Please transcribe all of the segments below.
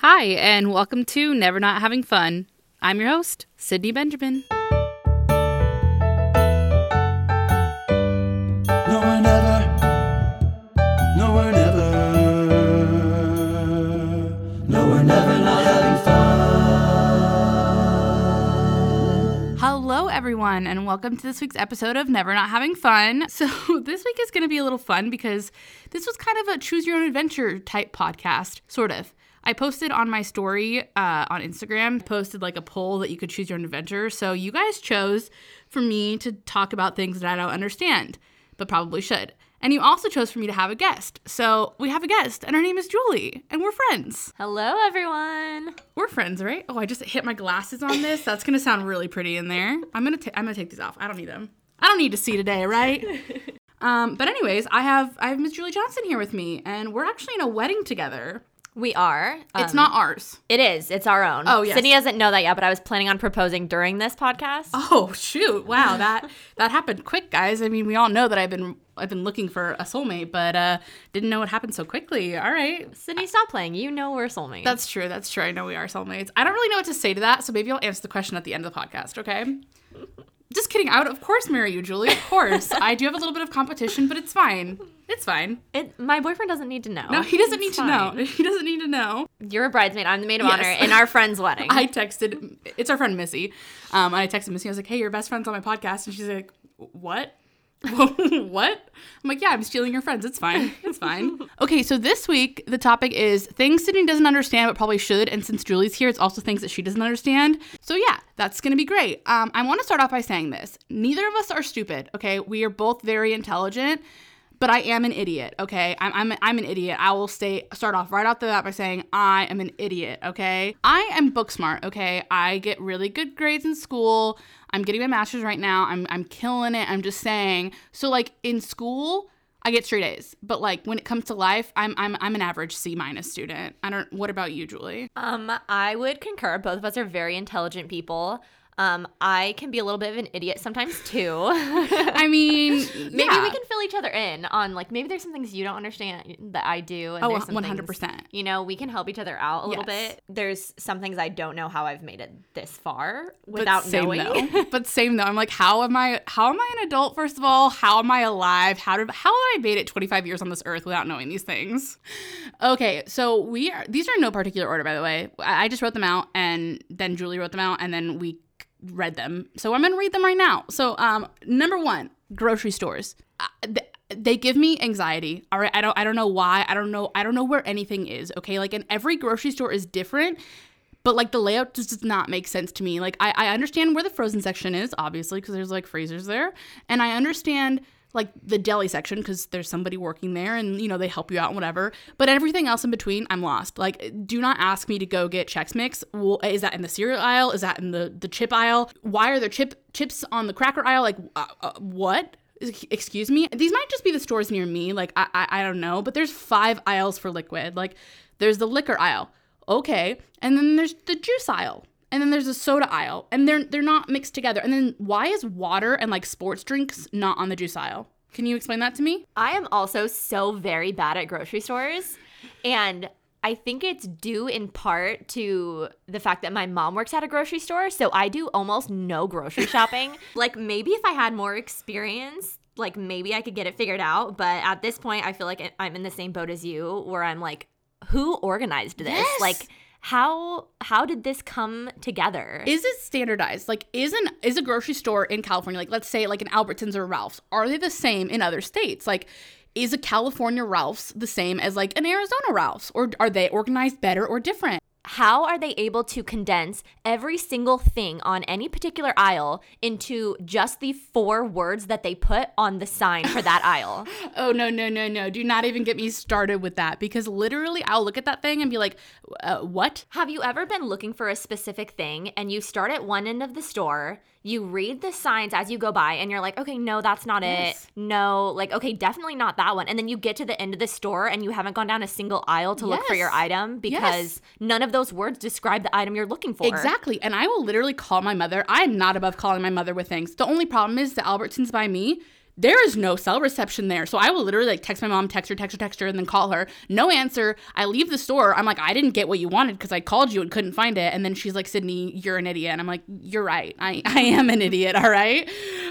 Hi, and welcome to Never Not Having Fun. I'm your host, Sydney Benjamin. No one ever, no one ever, no one ever not having fun. Hello, everyone, and welcome to this week's episode of Never Not Having Fun. So, this week is going to be a little fun because this was kind of a choose your own adventure type podcast, sort of. I posted on my story uh, on Instagram, posted like a poll that you could choose your own adventure. So, you guys chose for me to talk about things that I don't understand, but probably should. And you also chose for me to have a guest. So, we have a guest, and her name is Julie, and we're friends. Hello, everyone. We're friends, right? Oh, I just hit my glasses on this. That's gonna sound really pretty in there. I'm gonna ta- I'm gonna take these off. I don't need them. I don't need to see today, right? um, but anyways, I have I have Miss Julie Johnson here with me, and we're actually in a wedding together. We are. It's um, not ours. It is. It's our own. Oh, yes. Sydney doesn't know that yet, but I was planning on proposing during this podcast. Oh shoot! Wow that that happened quick, guys. I mean, we all know that I've been I've been looking for a soulmate, but uh, didn't know it happened so quickly. All right. Sydney, stop playing. You know we're soulmates. That's true. That's true. I know we are soulmates. I don't really know what to say to that, so maybe I'll answer the question at the end of the podcast, okay? Just kidding. I would, of course, marry you, Julie. Of course. I do have a little bit of competition, but it's fine. It's fine. it, my boyfriend doesn't need to know. No, he doesn't need It's to know. He doesn't need to know. You're a bridesmaid. I'm the maid of Yes. honor in our friend's wedding. I texted, it's our friend Missy. Um, and I texted Missy. I was like, hey, your best friend's on my podcast. And she's like, what? what? I'm like, yeah, I'm stealing your friends. It's fine. It's fine. okay, so this week the topic is things Sydney doesn't understand but probably should. And since Julie's here, it's also things that she doesn't understand. So yeah, that's gonna be great. Um, I want to start off by saying this: neither of us are stupid. Okay, we are both very intelligent. But I am an idiot, okay? I'm, I'm, I'm an idiot. I will stay start off right off the bat by saying I am an idiot, okay? I am book smart, okay? I get really good grades in school. I'm getting my master's right now. I'm, I'm killing it. I'm just saying. So like in school, I get straight A's. But like when it comes to life, I'm I'm I'm an average C minus student. I don't. What about you, Julie? um, I would concur. Both of us are very intelligent people. Um, I can be a little bit of an idiot sometimes too. I mean, maybe yeah. we can fill each other in on like maybe there's some things you don't understand that I do. And Oh, there's 100%. You know, we can help each other out a little bit. There's some things I don't know how I've made it this far But without same knowing. Though. But same though. I'm like, how am I? How am I an adult? First of all, how am I alive? How did? How have I made it 25 years on this earth without knowing these things? Okay, so we are. These are in no particular order, by the way. I I just wrote them out, and then Julie wrote them out, and then we read them. So I'm gonna read them right now. So, um, number one, grocery stores. Uh, th- they give me anxiety. All right, I don't. I don't know why. I don't know. I don't know where anything is. Okay, like, and every grocery store is different but like the layout just does not make sense to me. Like I, I understand where the frozen section is, obviously, because there's like freezers there, and I understand like the deli section because there's somebody working there and you know they help you out and whatever. But everything else in between, I'm lost. Like, do not ask me to go get Chex Mix. Well, is that in the cereal aisle? Is that in the the chip aisle? Why are there chip chips on the cracker aisle? Like, uh, uh, what? Excuse me. These might just be the stores near me. Like, I, I I don't know. But there's five aisles for liquid. Like, there's the liquor aisle okay and then there's the juice aisle and then there's a soda aisle and they're they're not mixed together and then why is water and like sports drinks not on the juice aisle can you explain that to me I am also so very bad at grocery stores. And I think it's due in part to the fact that my mom works at a grocery store. So I do almost no grocery shopping. like maybe if I had more experience, like maybe I could get it figured out. But at this point, I feel like I'm in the same boat as you where I'm like, who organized this? Yes. Like, how how did this come together? is it standardized? Like is an is a grocery store in california like let's say like an albertsons or ralph's are they the same in other states? Like is a california ralph's the same as like an arizona ralph's? Or are they organized better or different how are they able to condense every single thing on any particular aisle into just the four words that they put on the sign for that aisle? Oh no no no no! Do not even get me started with that because literally I'll look at that thing and be like, uh, "What? Have you ever been looking for a specific thing and you start at one end of the store, you read the signs as you go by, and you're like, okay, no, that's not Yes. it. No, like, okay, definitely not that one. And then you get to the end of the store and you haven't gone down a single aisle to look for your item because Yes. none of those words describe the item you're looking for. Exactly. And I will literally call my mother. I'm not above calling my mother with things. The only problem is the Albertsons by me. There is no cell reception there. So I will literally like text my mom, text her, text her, text her, and then call her. No answer. I leave the store. I'm like, I didn't get what you wanted because I called you and couldn't find it. And then she's like, Sydney, you're an idiot. And I'm like, you're right. I, I am an idiot. All right.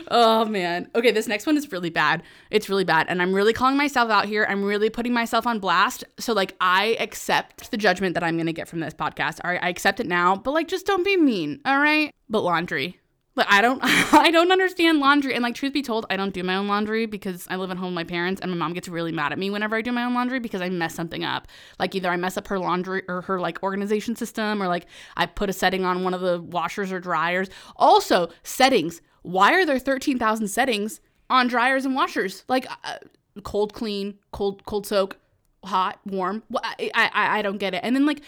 Oh man. Okay, this next one is really bad. It's really bad. And I'm really calling myself out here. I'm really putting myself on blast. So like I accept the judgment that I'm gonna get from this podcast. All right. I accept it now. But like just don't be mean. All right. But laundry. But I don't I don't understand laundry. And like truth be told, I don't do my own laundry because I live at home with my parents and my mom gets really mad at me whenever I do my own laundry because I mess something up. Like either I mess up her laundry or her like organization system or like I put a setting on one of the washers or dryers. Also, settings. Why are there 13,000 settings on dryers and washers? Like uh, cold clean, cold cold soak, hot, warm. I, I I don't get it. And then like,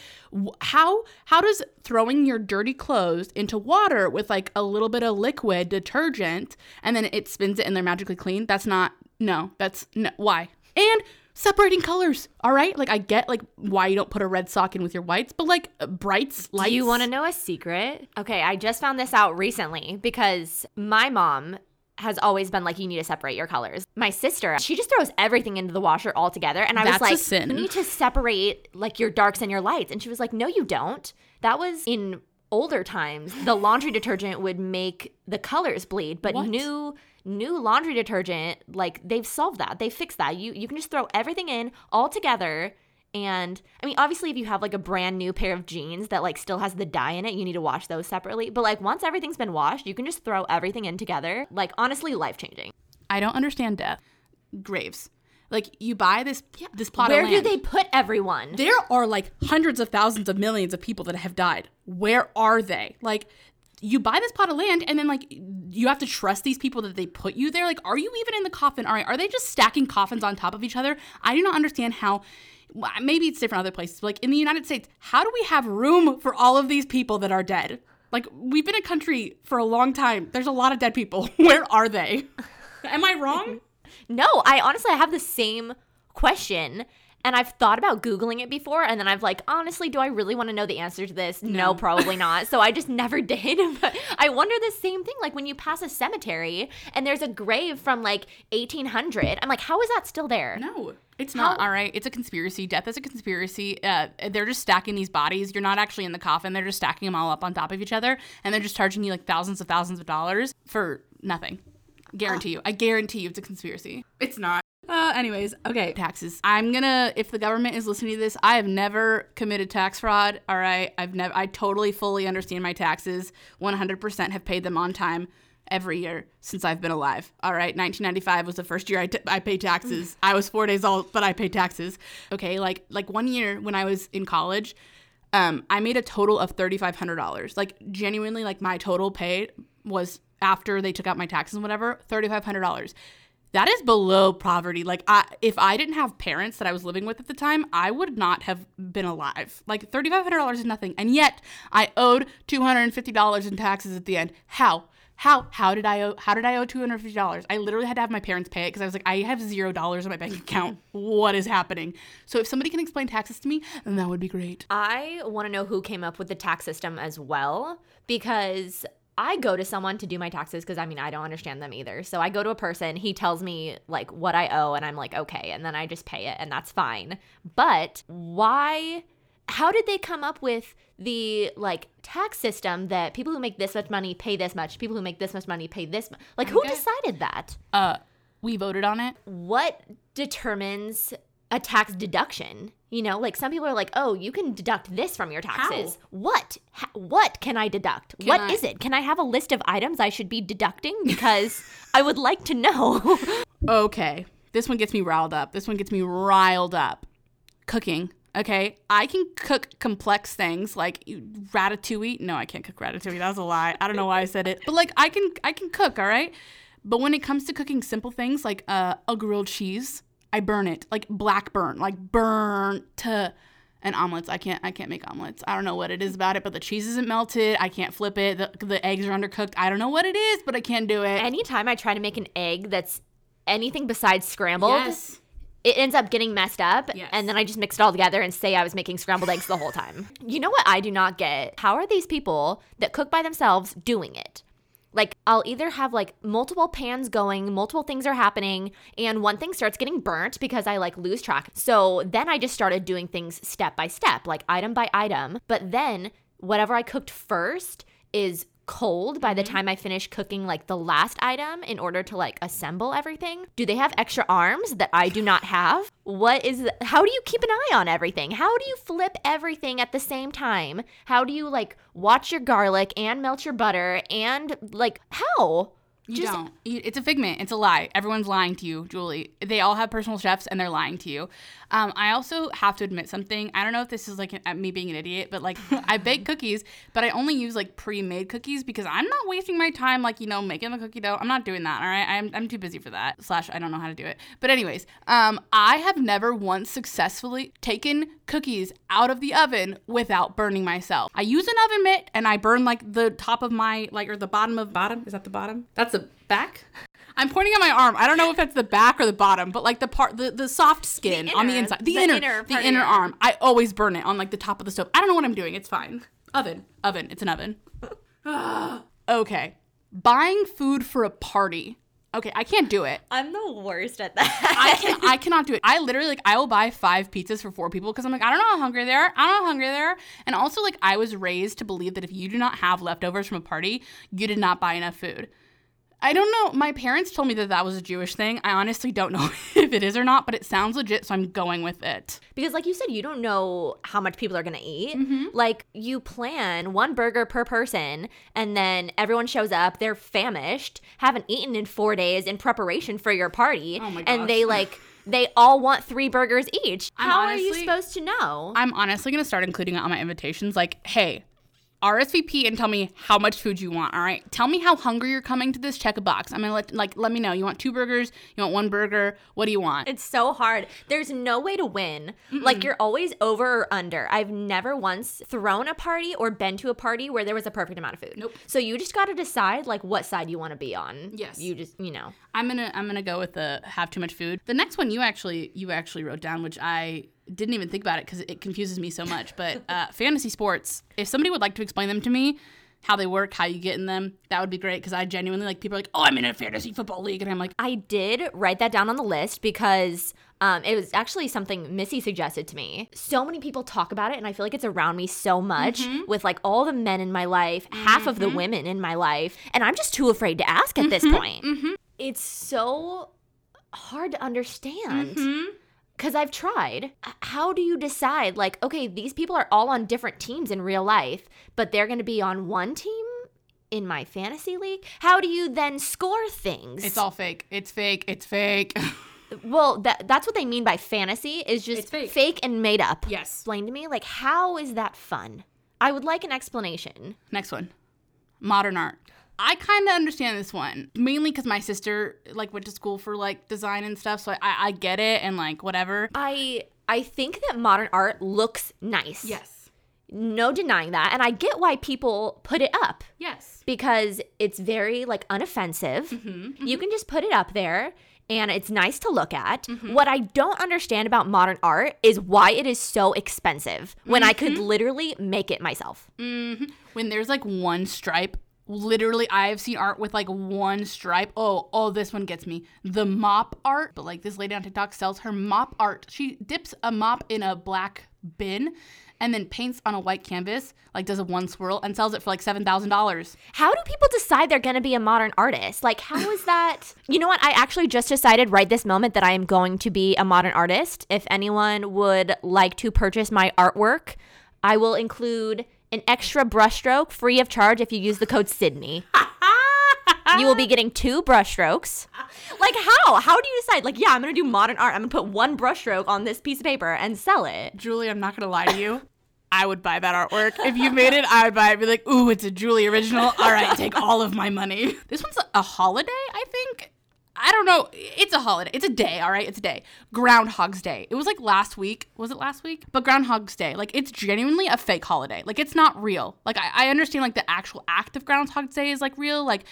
how how does throwing your dirty clothes into water with like a little bit of liquid detergent and then it spins it and they're magically clean? That's not no. That's no. Why? And separating colors. All right, like I get like why you don't put a red sock in with your whites, but like uh, brights, lights. Do you want to know a secret? Okay, I just found this out recently because my mom has always been like, you need to separate your colors. My sister, she just throws everything into the washer all together. And I That's was like, you need to separate like your darks and your lights. And she was like, no, you don't. That was in older times. The laundry detergent would make the colors bleed, but What? new new laundry detergent like they've solved that they fixed that you you can just throw everything in all together and i mean obviously if you have like a brand new pair of jeans that like still has the dye in it you need to wash those separately but like once everything's been washed you can just throw everything in together like honestly life changing I don't understand death. Graves. Like you buy this this plot where do they put everyone there are like hundreds of thousands of millions of people that have died. Where are they? Like you buy this plot of land and then like you have to trust these people that they put you there. Like are you even in the coffin? All right, are they just stacking coffins on top of each other? I do not understand how maybe it's different other places. Like in the United States, how do we have room for all of these people that are dead? Like we've been a country for a long time. There's a lot of dead people. Where are they? Am I wrong? No, I honestly I have the same question and I've thought about googling it before and then I've like honestly do I really want to know the answer to this? No, probably not. So I just never did. But I wonder the same thing like when you pass a cemetery and there's a grave from like 1800. I'm like how is that still there? No, it's not. All right, it's a conspiracy. Death is a conspiracy. Uh, they're just stacking these bodies. You're not actually in the coffin. They're just stacking them all up on top of each other, and they're just charging you like thousands of thousands of dollars for nothing. Guarantee you. I guarantee you, it's a conspiracy. It's not. Uh, anyways, okay, taxes. I'm gonna, if the government is listening to this, I have never committed tax fraud. All right, I've never, I totally fully understand my taxes. 100% have paid them on time every year since I've been alive. All right, 1995 was the first year I, t- I paid taxes. I was four days old, but I paid taxes. Okay, like like one year when I was in college, um, I made a total of thirty five hundred dollars. Like genuinely, like my total paid was after they took out my taxes and whatever, thirty five hundred dollars. That is below poverty. Like I if I didn't have parents that I was living with at the time, I would not have been alive. Like $3500 is nothing. And yet, I owed $250 in taxes at the end. How? How how did I owe how did I owe $250? I literally had to have my parents pay it because I was like I have 0 dollars in my bank account. What is happening? So if somebody can explain taxes to me, then that would be great. I want to know who came up with the tax system as well because I go to someone to do my taxes because I mean, I don't understand them either. So I go to a person, he tells me like what I owe, and I'm like, okay. And then I just pay it, and that's fine. But why? How did they come up with the like tax system that people who make this much money pay this much, people who make this much money pay this much? Like, who Okay. decided that? Uh we voted on it. what determines a tax deduction? You know, like some people are like, "Oh, you can deduct this from your taxes." What? Ha- what can I deduct? What I- is it? Can I have a list of items I should be deducting because I would like to know. Okay. This one gets me riled up. This one gets me riled up. Cooking. Okay. I can cook complex things like ratatouille. No, I can't cook ratatouille. That was a lie. I don't know why I said it. But like I can I can cook, all right? But when it comes to cooking simple things like uh, a grilled cheese, I burn it. Like black burn, like burn to and omelets. I can't I can't make omelets. I don't know what it is about it, but the cheese isn't melted. I can't flip it. The, the eggs are undercooked. I don't know what it is, but I can't do it. Anytime I try to make an egg that's anything besides scrambled, yes. it ends up getting messed up Yes. and then I just mix it all together and say I was making scrambled eggs the whole time. You know what I do not get? How are these people that cook by themselves doing it? Like I'll either have like multiple pans going, multiple things are happening, and one thing starts getting burnt because I like lose track. So then I just started doing things step by step, like item by item. But then whatever I cooked first is cold by the mm-hmm. time I finish cooking like the last item in order to like assemble everything? Do they have extra arms that I do not have? What is the, how do you keep an eye on everything? How do you flip everything at the same time? How do you like watch your garlic and melt your butter and like how? You don't. You, it's a figment. It's a lie. Everyone's lying to you, Julie. They all have personal chefs and they're lying to you. Um, I also have to admit something. I don't know if this is like an, me being an idiot, but like I bake cookies, but I only use like pre-made cookies because I'm not wasting my time like you know making the cookie dough. I'm not doing that. All right, I'm I'm too busy for that. Slash, I don't know how to do it. But anyways, um, I have never once successfully taken cookies out of the oven without burning myself. I use an oven mitt and I burn like the top of my like or the bottom of bottom. Is that the bottom? That's the back. I'm pointing at my arm. I don't know if that's the back or the bottom, but like the part, the, the soft skin on the inner- inside, the, the inner, inner the inner arm. arm. I always burn it on like the top of the stove. I don't know what I'm doing. It's fine. Oven, oven. It's an oven. okay, buying food for a party. Okay, I can't do it. I'm the worst at that. I can I cannot do it. I literally like I will buy five pizzas for four people because I'm like I don't know how hungry they are. I don't know how hungry they are. And also like I was raised to believe that if you do not have leftovers from a party, you did not buy enough food. I don't know. My parents told me that that was a Jewish thing. I honestly don't know if it is or not, but it sounds legit, so I'm going with it. Because, like you said, you don't know how much people are going to eat. Mm-hmm. Like, you plan one burger per person, and then everyone shows up, they're famished, haven't eaten in four days in preparation for your party. Oh my And they, like, they all want three burgers each. I'm how are you supposed to know? I'm honestly gonna start including it on my invitations. Like, hey, RSVP and tell me how much food you want. All right, tell me how hungry you're coming to this. Check a box. I'm gonna let like let me know. You want two burgers? You want one burger? What do you want? It's so hard. There's no way to win. Like you're always over or under. I've never once thrown a party or been to a party where there was a perfect amount of food. Nope. So you just got to decide like what side you want to be on. Yes. You just, you know. I'm gonna I'm gonna go with the have too much food. The next one you actually you actually wrote down, which I didn't even think about it because it confuses me so much. But uh, fantasy sports. If somebody would like to explain them to me, how they work, how you get in them, that would be great. Because I genuinely like people are like, oh, I'm in a fantasy football league, and I'm like, I did write that down on the list because um, it was actually something Missy suggested to me. So many people talk about it, and I feel like it's around me so much mm-hmm. with like all the men in my life, half of the mm-hmm. women in my life, and I'm just too afraid to ask at this mm-hmm. point. It's so hard to understand. Because I've tried. How do you decide, like, okay, these people are all on different teams in real life, but they're going to be on one team in my fantasy league? How do you then score things? it's all fake. It's fake. It's fake. Well, that that's what they mean by fantasy is just It's fake. and made up. Yes. Explain to me, like, how is that fun? I would like an explanation. Next one, modern art. I kind of understand this one mainly because my sister like went to school for like design and stuff, so I, I get it and like whatever. I I think that modern art looks nice. Yes. No denying that, and I get why people put it up Yes. because it's very like unoffensive. Mm-hmm, You can just put it up there. And it's nice to look at. What I don't understand about modern art is why it is so expensive when I Mm-hmm. could literally make it myself. When there's like one stripe, literally I have seen art with like one stripe. Oh, oh, this one gets me. The mop art, but like this lady on TikTok sells her mop art. She dips a mop in a black bin and then paints on a white canvas, like does a one swirl and sells it for like $7,000. How do people decide they're going to be a modern artist? Like, how is that? You know what? I actually just decided right this moment that I am going to be a modern artist. If anyone would like to purchase my artwork, I will include an extra brushstroke free of charge if you use the code Sydney. you will be getting two brushstrokes. Like, how? How do you decide? Like, yeah, I'm going to do modern art. I'm going to put one brushstroke on this piece of paper and sell it. Julie, I'm not gonna lie to you. I would buy that artwork. If you made it, I would buy it. Be like, ooh, it's a Julie original. All right, take all of my money. This one's a holiday, I think. I don't know. It's a holiday. It's a day, all right? It's a day. Groundhog's Day. It was like last week. Was it last week? But Groundhog's Day. Like, it's genuinely a fake holiday. Like, it's not real. Like, I, I understand, like, the actual act of Groundhog's Day is, like, real. Like,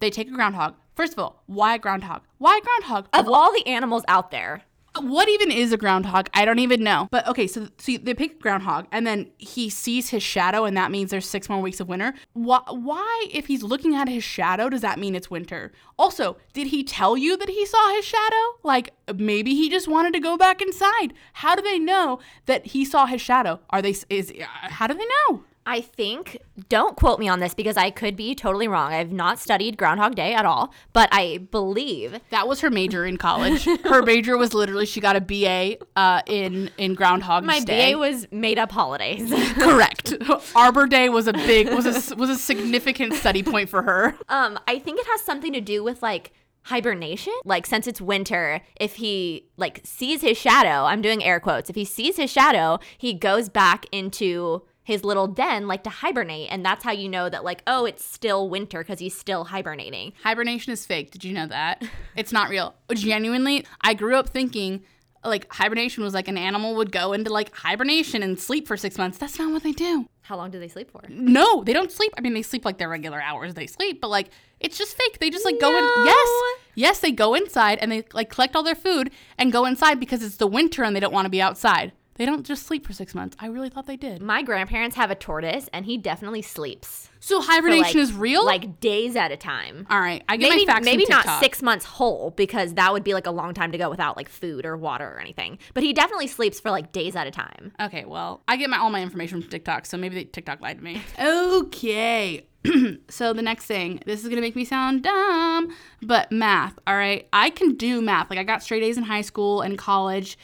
they take a groundhog. First of all, why groundhog? Why groundhog? Of all the animals out there, what even is a groundhog? I don't even know. But okay, so so they pick groundhog, and then he sees his shadow, and that means there's six more weeks of winter. Why? Why, if he's looking at his shadow, does that mean it's winter? Also, did he tell you that he saw his shadow? Like maybe he just wanted to go back inside. How do they know that he saw his shadow? Are they? Is uh, how do they know? I think, don't quote me on this because I could be totally wrong. I've not studied Groundhog Day at all, but I believe That was her major in college. her major was literally she got a BA uh, in in Groundhog my Day. BA was made up holidays. correct. Arbor Day was a big was a was a significant study point for her. um, I think it has something to do with like hibernation. Like since it's winter, if he like sees his shadow, I'm doing air quotes. If he sees his shadow, he goes back into his little den like to hibernate and that's how you know that like oh it's still winter because he's still hibernating Hibernation is fake. Did you know that? It's not real. Genuinely, I grew up thinking like hibernation was like an animal would go into like hibernation and sleep for six months. That's not what they do. how long do they sleep for No, they don't sleep. I mean, they sleep like their regular hours they sleep, but like it's just fake. They just like go in. Yes, yes, they go inside and they like collect all their food and go inside because it's the winter and they don't want to be outside. They don't just sleep for six months. I really thought they did. my grandparents have a tortoise and he definitely sleeps So hibernation like- is real. like days at a time all right, I get maybe my facts maybe not six months whole because that would be like a long time to go without like food or water or anything but he definitely sleeps for like days at a time Okay, well, I get my all my information from TikTok, so maybe TikTok lied to me. Okay. so the next thing, this is gonna make me sound dumb, but math. All right, I can do math. Like I got straight A's in high school and college,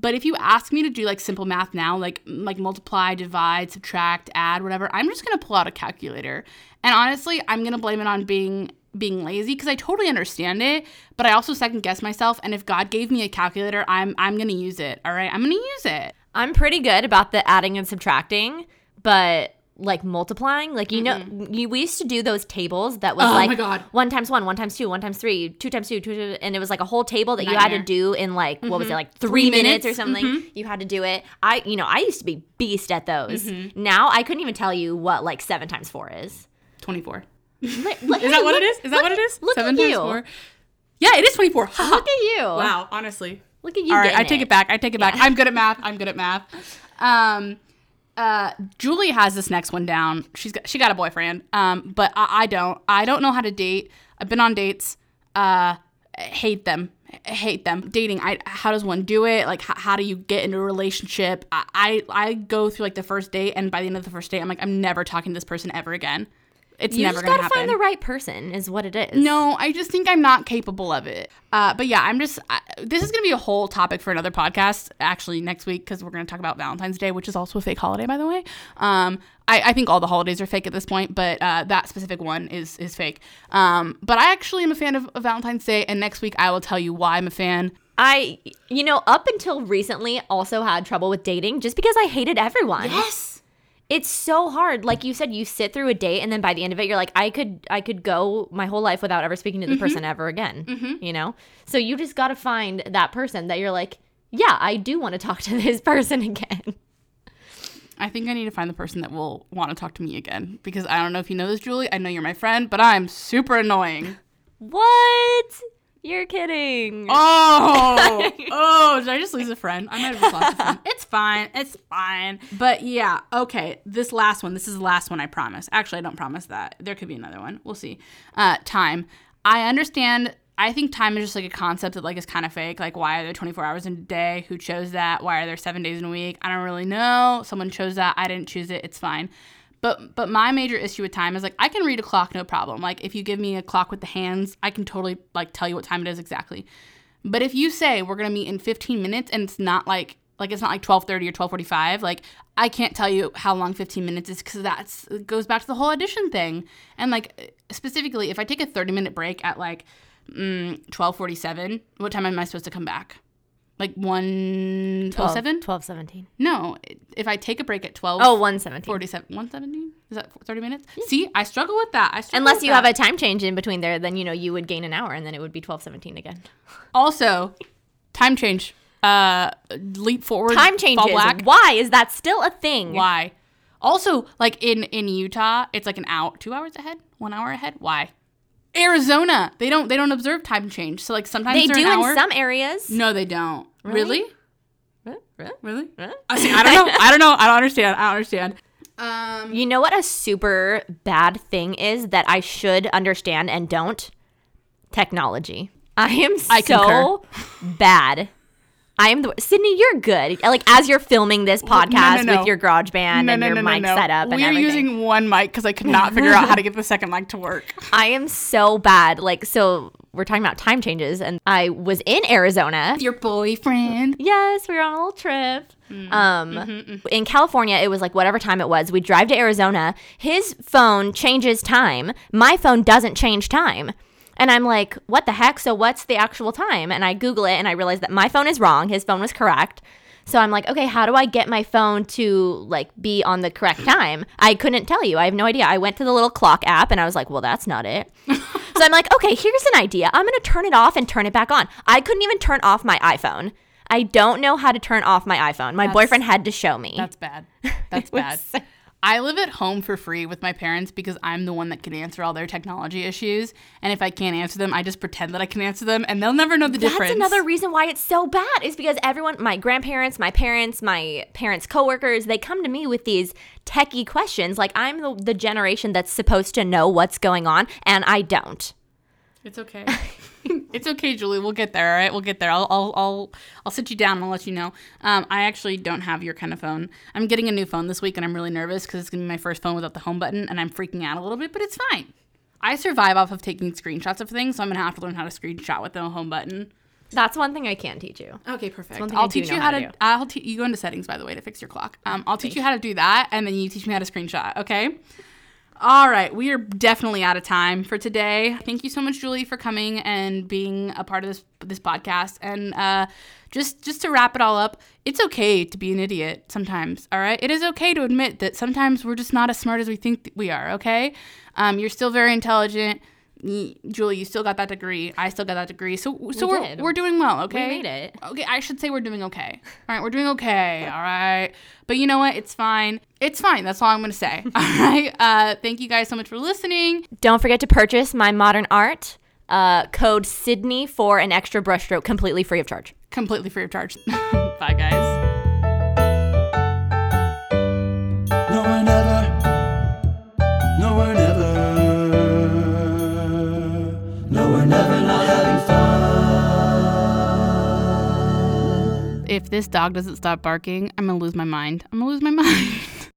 but if you ask me to do like simple math now, like like multiply, divide, subtract, add, whatever, I'm just gonna pull out a calculator. And honestly, I'm gonna blame it on being being lazy because I totally understand it, but I also second guess myself. And if God gave me a calculator, I'm I'm gonna use it. All right, I'm gonna use it. i'm pretty good about the adding and subtracting but like multiplying like you know you, we used to do those tables that was Oh like my God. one times one one times two one times three two times two two, two and it was like a whole table that you had to do in like what was it mm-hmm. like three, Three minutes, minutes. or something mm-hmm. you had to do it i you know i used to be beast at those mm-hmm. now i couldn't even tell you what like seven times four is Twenty-four. is Is that what it is? Is that what it is? look Seven at times you. four. Yeah, it is twenty-four. look at you Wow, honestly. look at you All right, I take it back. I take it back. I'm good at math. I'm good at math. Um, uh, Julie has this next one down. She's got she got a boyfriend. Um, but I, I don't. I don't know how to date. I've been on dates. Uh, hate them. Hate them. Dating. I. How does one do it? Like, how, how do you get into a relationship? I, I I go through like the first date, and by the end of the first date, I'm like, I'm never talking to this person ever again. It's you never just gonna gotta happen. find the right person is what it is No, I just think I'm not capable of it. Uh, but yeah, I'm just. I, this is to be a whole topic for another podcast, actually, next week, because we're to talk about Valentine's Day, which is also a fake holiday, by the way. Um, I, I think all the holidays are fake at this point, but uh, that specific one is is fake. Um, but I actually am a fan of, of Valentine's Day, and next week I will tell you why I'm a fan. I, you know, up until recently, also had trouble with dating just because I hated everyone. Yes. It's so hard. Like you said, you sit through a date, and then by the end of it, you're like, I could, I could go my whole life without ever speaking to the person mm-hmm. ever again. Mm-hmm. You know, so you just got to find that person that you're like, yeah, I do want to talk to this person again. I think I need to find the person that will want to talk to me again because I don't know if you know this, Julie. I know you're my friend, but I'm super annoying. What? You're kidding. Oh, oh, did I just lose a friend? I might have just lost a friend. It's fine. It's fine. But yeah, okay. This last one, this is the last one, I promise. Actually, I don't promise that. There could be another one. We'll see. Uh, time. I understand. I think time is just like a concept that like is kind of fake. Like, why are there 24 hours in a day? Who chose that? Why are there seven days in a week? I don't really know. Someone chose that. I didn't choose it. It's fine. But but my major issue with time is like I can read a clock no problem. Like if you give me a clock with the hands, I can totally like tell you what time it is exactly. But if you say we're gonna meet in 15 minutes and it's not like like it's not like 12:30 or 12:45, like I can't tell you how long 15 minutes is because that's goes back to the whole audition thing. And like specifically, if I take a 30 minute break at like mm, 12:47, what time am I supposed to come back? Like 1:07? 12, 17. No, if I take a break at 12. Oh, 117. 47 117 is that 30 minutes see i struggle with that i struggle Unless you that. have a time change in between there, then you know you would gain an hour, and then it would be 1217 again. also time change uh leap forward Time changes. Why is that still a thing? why also like in in utah it's like an hour two hours ahead one hour ahead why Arizona, they don't they don't observe time change. So like sometimes They do an in hour. some areas. No, they don't. Really? Really? Really? Really? Really? I see. I don't know. I don't know. I don't understand. I don't understand. Um, You know what a super bad thing is that I should understand and don't? Technology. I am I so bad. I am the Sydney. You're good. Like as you're filming this no, podcast no. with your GarageBand and your mic setup and we are using one mic because I could not figure out how to get the second mic to work. I am so bad. Like so, we're talking about time changes, and I was in Arizona. Your boyfriend. Yes, we were on a little trip. Mm, Um, mm-hmm, in California, it was like whatever time it was. We drive to Arizona. His phone changes time. My phone doesn't change time. And I'm like, what the heck? So what's the actual time? And I Google it and I realize that my phone is wrong. His phone was correct. So I'm like, okay, how do I get my phone to like be on the correct time? I couldn't tell you. I have no idea. I went to the little clock app and I was like, well, that's not it. so I'm like, okay, here's an idea. I'm going to turn it off and turn it back on. I couldn't even turn off my iPhone. I don't know how to turn off my iPhone. My boyfriend had to show me. That's bad. That's bad. I live at home for free with my parents because I'm the one that can answer all their technology issues. And if I can't answer them, I just pretend that I can answer them and they'll never know the That's difference. That's another reason why it's so bad is because everyone, my grandparents, my parents, my parents' coworkers, they come to me with these techie questions. Like I'm the, the generation that's supposed to know what's going on, and I don't. It's okay. it's okay, Julie. We'll get there. All right, we'll get there. I'll I'll I'll, I'll sit you down and I'll let you know. Um, I actually don't have your kind of phone. I'm getting a new phone this week, and I'm really nervous because it's gonna be my first phone without the home button, and I'm freaking out a little bit. But it's fine. I survive off of taking screenshots of things, so I'm gonna have to learn how to screenshot with the home button. That's one thing I can teach you. Okay, perfect. I I'll do teach you how how to to. do. I'll te- you go into settings by the way to fix your clock. Um, I'll teach you how to do that, and then you teach me how to screenshot. Okay. All right, we are definitely out of time for today. Thank you so much, Julie, for coming and being a part of this this podcast. And uh, just just to wrap it all up, it's okay to be an idiot sometimes. All right, it is okay to admit that sometimes we're just not as smart as we think we are. Okay, um, you're still very intelligent. Julie, you still got that degree. I still got that degree. So so We are did. we're doing well. Okay, We made it. Okay, I should say we're doing okay. All right, we're doing okay. All right. But you know what? It's fine. It's fine. That's all I'm going to say. All right. Uh, thank you guys so much for listening. Don't forget to purchase my modern art. Uh, code Sydney for an extra brushstroke completely free of charge. Completely free of charge. Bye, guys. If this dog doesn't stop barking, I'm to lose my mind. I'm to lose my mind.